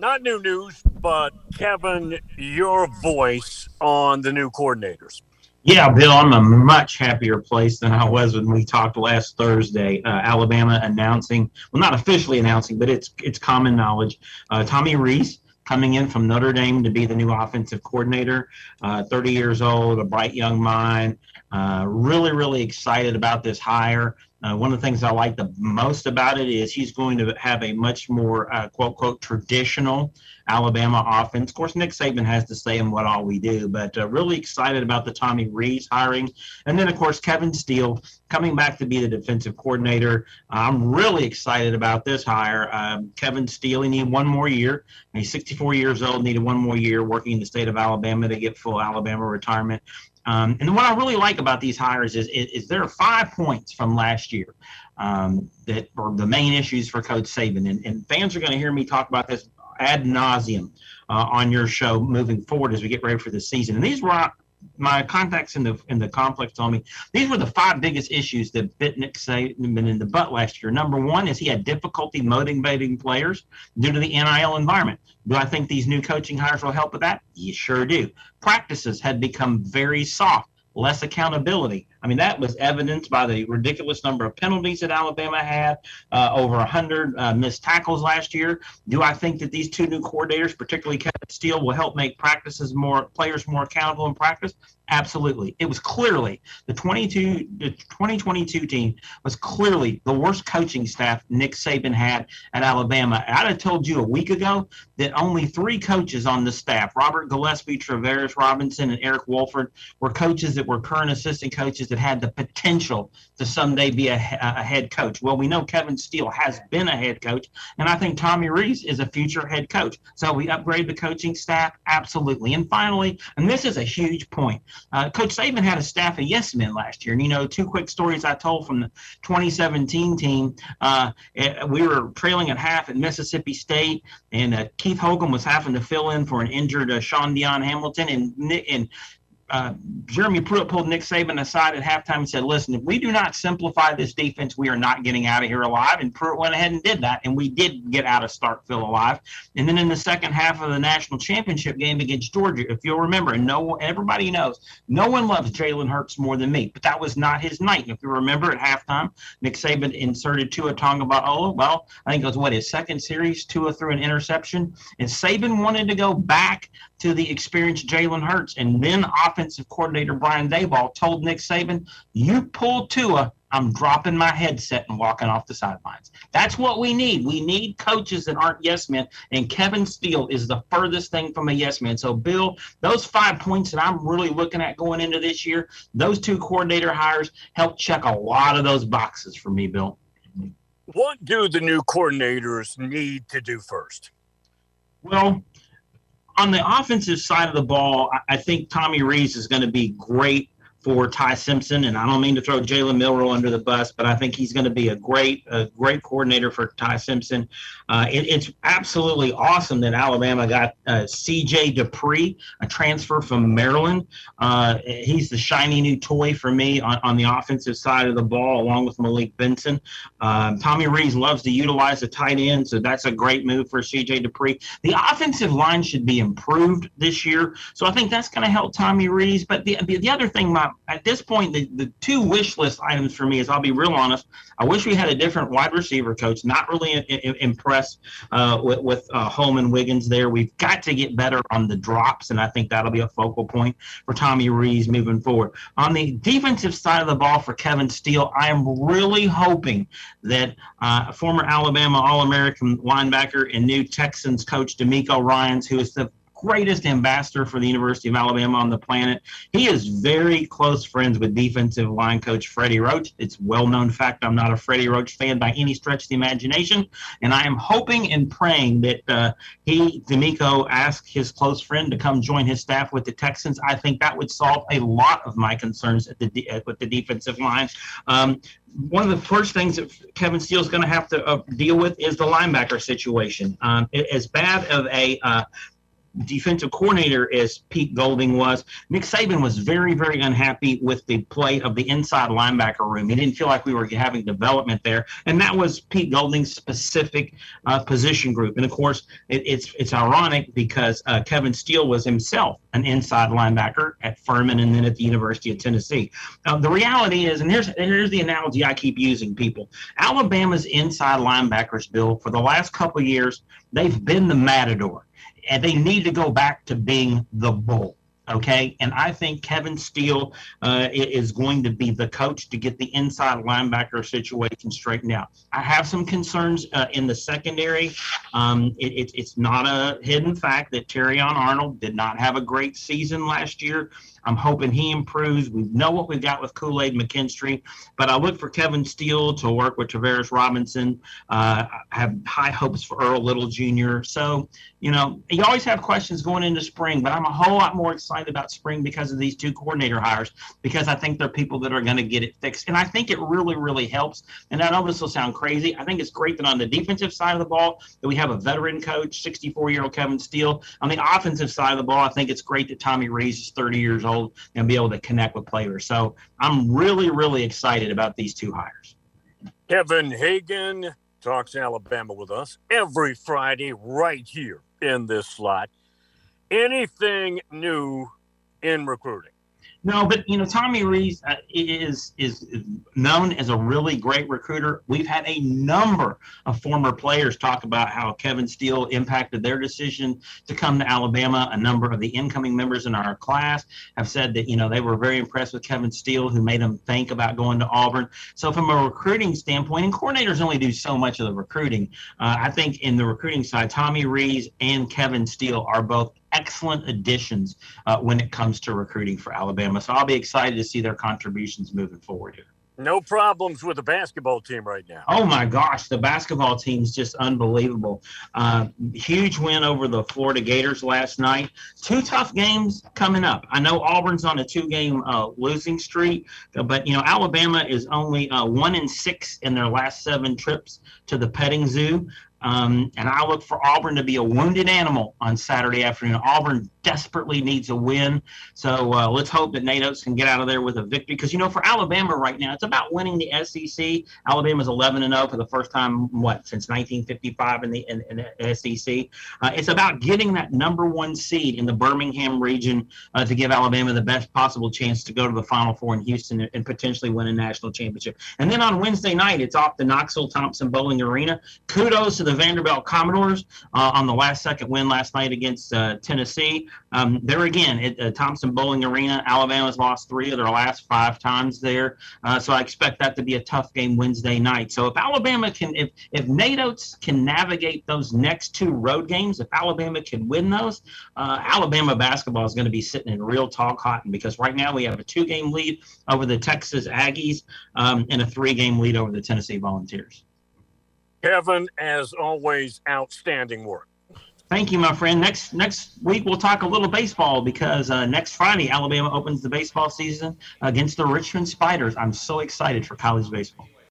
not new news, but Kevin, your voice on the new coordinators. Yeah, Bill, I'm a much happier place than I was when we talked last Thursday. Uh, Alabama announcing, well, not officially announcing, but it's it's common knowledge. Uh, Tommy Rees coming in from Notre Dame to be the new offensive coordinator. Uh, 30 years old, a bright young mind. Uh, really, really excited about this hire. Uh, one of the things I like the most about it is he's going to have a much more uh, quote quote traditional Alabama offense. Of course, Nick Saban has to say in what all we do, but uh, really excited about the Tommy Rees hiring, and then of course Kevin Steele coming back to be the defensive coordinator. I'm really excited about this hire. Um, Kevin Steele, needed one more year. He's 64 years old, needed one more year working in the state of Alabama to get full Alabama retirement. Um, and what I really like about these hires is, is, is there are five points from last year um, that are the main issues for Coach Saban. And, and fans are going to hear me talk about this ad nauseum uh, on your show moving forward as we get ready for the season. And these were my contacts in the in the complex told me these were the five biggest issues that bit Nick Saban in the butt last year. Number one is he had difficulty motivating players due to the NIL environment. Do I think these new coaching hires will help with that? You sure do. Practices had become very soft, less accountability. I mean, that was evidenced by the ridiculous number of penalties that Alabama had, uh, over 100 uh, missed tackles last year. Do I think that these two new coordinators, particularly Kevin Steele, will help make practices more players more accountable in practice? Absolutely. It was clearly the 22 the 2022 team was clearly the worst coaching staff Nick Saban had at Alabama. I'd have told you a week ago that only three coaches on the staff, Robert Gillespie, Travaris Robinson, and Eric Wolford, were coaches that were current assistant coaches that had the potential to someday be a, a head coach. Well, we know Kevin Steele has been a head coach, and I think Tommy Rees is a future head coach. So we upgrade the coaching staff? Absolutely. And finally, and this is a huge point, uh, Coach Saban had a staff of yes men last year. And, you know, two quick stories I told from the 2017 team. Uh, eh, we were trailing at half at Mississippi State, and uh, Keith Hogan was having to fill in for an injured uh, Shaun Dion Hamilton. And, and uh, Jeremy Pruitt pulled Nick Saban aside at halftime and said, "Listen, if we do not simplify this defense, we are not getting out of here alive." And Pruitt went ahead and did that, and we did get out of Starkville alive. And then in the second half of the national championship game against Georgia, if you'll remember, and no everybody knows, no one loves Jalen Hurts more than me, but that was not his night. If you remember, at halftime, Nick Saban inserted Tua Tagovailoa. Well, I think it was what his second series. Tua threw an interception, and Saban wanted to go back to the experienced Jalen Hurts, and then offensive coordinator Brian Daboll told Nick Saban, "You pull Tua, I'm dropping my headset and walking off the sidelines." That's what we need. We need coaches that aren't yes men, and Kevin Steele is the furthest thing from a yes man. So, Bill, those five points that I'm really looking at going into this year, those two coordinator hires help check a lot of those boxes for me, Bill. What do the new coordinators need to do first? Well, on the offensive side of the ball, I think Tommy Rees is going to be great for Ty Simpson, and I don't mean to throw Jalen Milroe under the bus, but I think he's going to be a great, a great coordinator for Ty Simpson. Uh, it, it's absolutely awesome that Alabama got uh, C.J. Dippre, a transfer from Maryland. Uh, he's the shiny new toy for me on, on, the offensive side of the ball, along with Malik Benson. Um, Tommy Rees loves to utilize the tight end, so that's a great move for C.J. Dippre. The offensive line should be improved this year, so I think that's going to help Tommy Rees. But the, the, the other thing, my at this point, the, the two wish list items for me is I'll be real honest. I wish we had a different wide receiver coach. Not really in, in, impressed uh, with, with uh, Holman Wiggins there. We've got to get better on the drops, and I think that'll be a focal point for Tommy Rees moving forward. On the defensive side of the ball for Kevin Steele, I am really hoping that uh, former Alabama All American linebacker and new Texans coach DeMeco Ryans, who is the greatest ambassador for the University of Alabama on the planet. He is very close friends with defensive line coach Freddie Roach. It's well known fact I'm not a Freddie Roach fan by any stretch of the imagination, and I am hoping and praying that uh, he, DeMeco, ask his close friend to come join his staff with the Texans. I think that would solve a lot of my concerns at the with the defensive line. Um, one of the first things that Kevin Steele is going to have to uh, deal with is the linebacker situation. Um, as bad of a uh, defensive coordinator as Pete Golding was, Nick Saban was very, very unhappy with the play of the inside linebacker room. He didn't feel like we were having development there, and that was Pete Golding's specific uh, position group. And of course, it, it's it's ironic because uh, Kevin Steele was himself an inside linebacker at Furman and then at the University of Tennessee. Uh, the reality is, and here's here's the analogy I keep using, people. Alabama's inside linebackers, Bill, for the last couple years, they've been the matador and they need to go back to being the bull. Okay, and I think Kevin Steele uh, is going to be the coach to get the inside linebacker situation straightened out. I have some concerns uh, in the secondary. Um, it, it, it's not a hidden fact that Terrion Arnold did not have a great season last year. I'm hoping he improves. We know what we've got with Kool Aid McKinstry, but I look for Kevin Steele to work with Travaris Robinson. Uh, I have high hopes for Earl Little Jr. So, you know, you always have questions going into spring, but I'm a whole lot more excited about spring because of these two coordinator hires because I think they're people that are going to get it fixed. And I think it really, really helps. And I know this will sound crazy. I think it's great that on the defensive side of the ball that we have a veteran coach, 64 year old Kevin Steele. On the offensive side of the ball, I think it's great that Tommy Rees is 30 years old and be able to connect with players. So I'm really, really excited about these two hires. Kevin Hagan talks Alabama with us every Friday right here in this slot. Anything new in recruiting? No, but you know, Tommy Rees uh, is, is known as a really great recruiter. We've had a number of former players talk about how Kevin Steele impacted their decision to come to Alabama. A number of the incoming members in our class have said that you know they were very impressed with Kevin Steele, who made them think about going to Auburn. So, from a recruiting standpoint, and coordinators only do so much of the recruiting. Uh, I think in the recruiting side, Tommy Rees and Kevin Steele are both excellent additions uh, when it comes to recruiting for Alabama. So I'll be excited to see their contributions moving forward here. No problems with the basketball team right now. Oh my gosh, the basketball team's just unbelievable. Uh, huge win over the Florida Gators last night. Two tough games coming up. I know Auburn's on a two-game uh, losing streak, but you know Alabama is only uh, one in six in their last seven trips to the petting zoo. Um, and I look for Auburn to be a wounded animal on Saturday afternoon. Auburn desperately needs a win. So uh, let's hope that Nate Oats can get out of there with a victory. Because, you know, for Alabama right now, it's about winning the SEC. Alabama's 11 and 0 for the first time, what, since 1955 in the, in, in the SEC. Uh, it's about getting that number one seed in the Birmingham region uh, to give Alabama the best possible chance to go to the Final Four in Houston and, and potentially win a national championship. And then on Wednesday night, it's off the Knoxville Thompson Boling Arena. Kudos to the the Vanderbilt Commodores uh, on the last second win last night against uh, Tennessee. Um, there again, at uh, Thompson Boling Arena, Alabama's lost three of their last five times there. Uh, so I expect that to be a tough game Wednesday night. So if Alabama can, if, if Nate Oats can navigate those next two road games, if Alabama can win those, uh, Alabama basketball is going to be sitting in real tall cotton because right now we have a two game lead over the Texas Aggies um, and a three game lead over the Tennessee Volunteers. Kevin, as always, outstanding work. Thank you, my friend. Next next week we'll talk a little baseball because uh, next Friday Alabama opens the baseball season against the Richmond Spiders. I'm so excited for college baseball.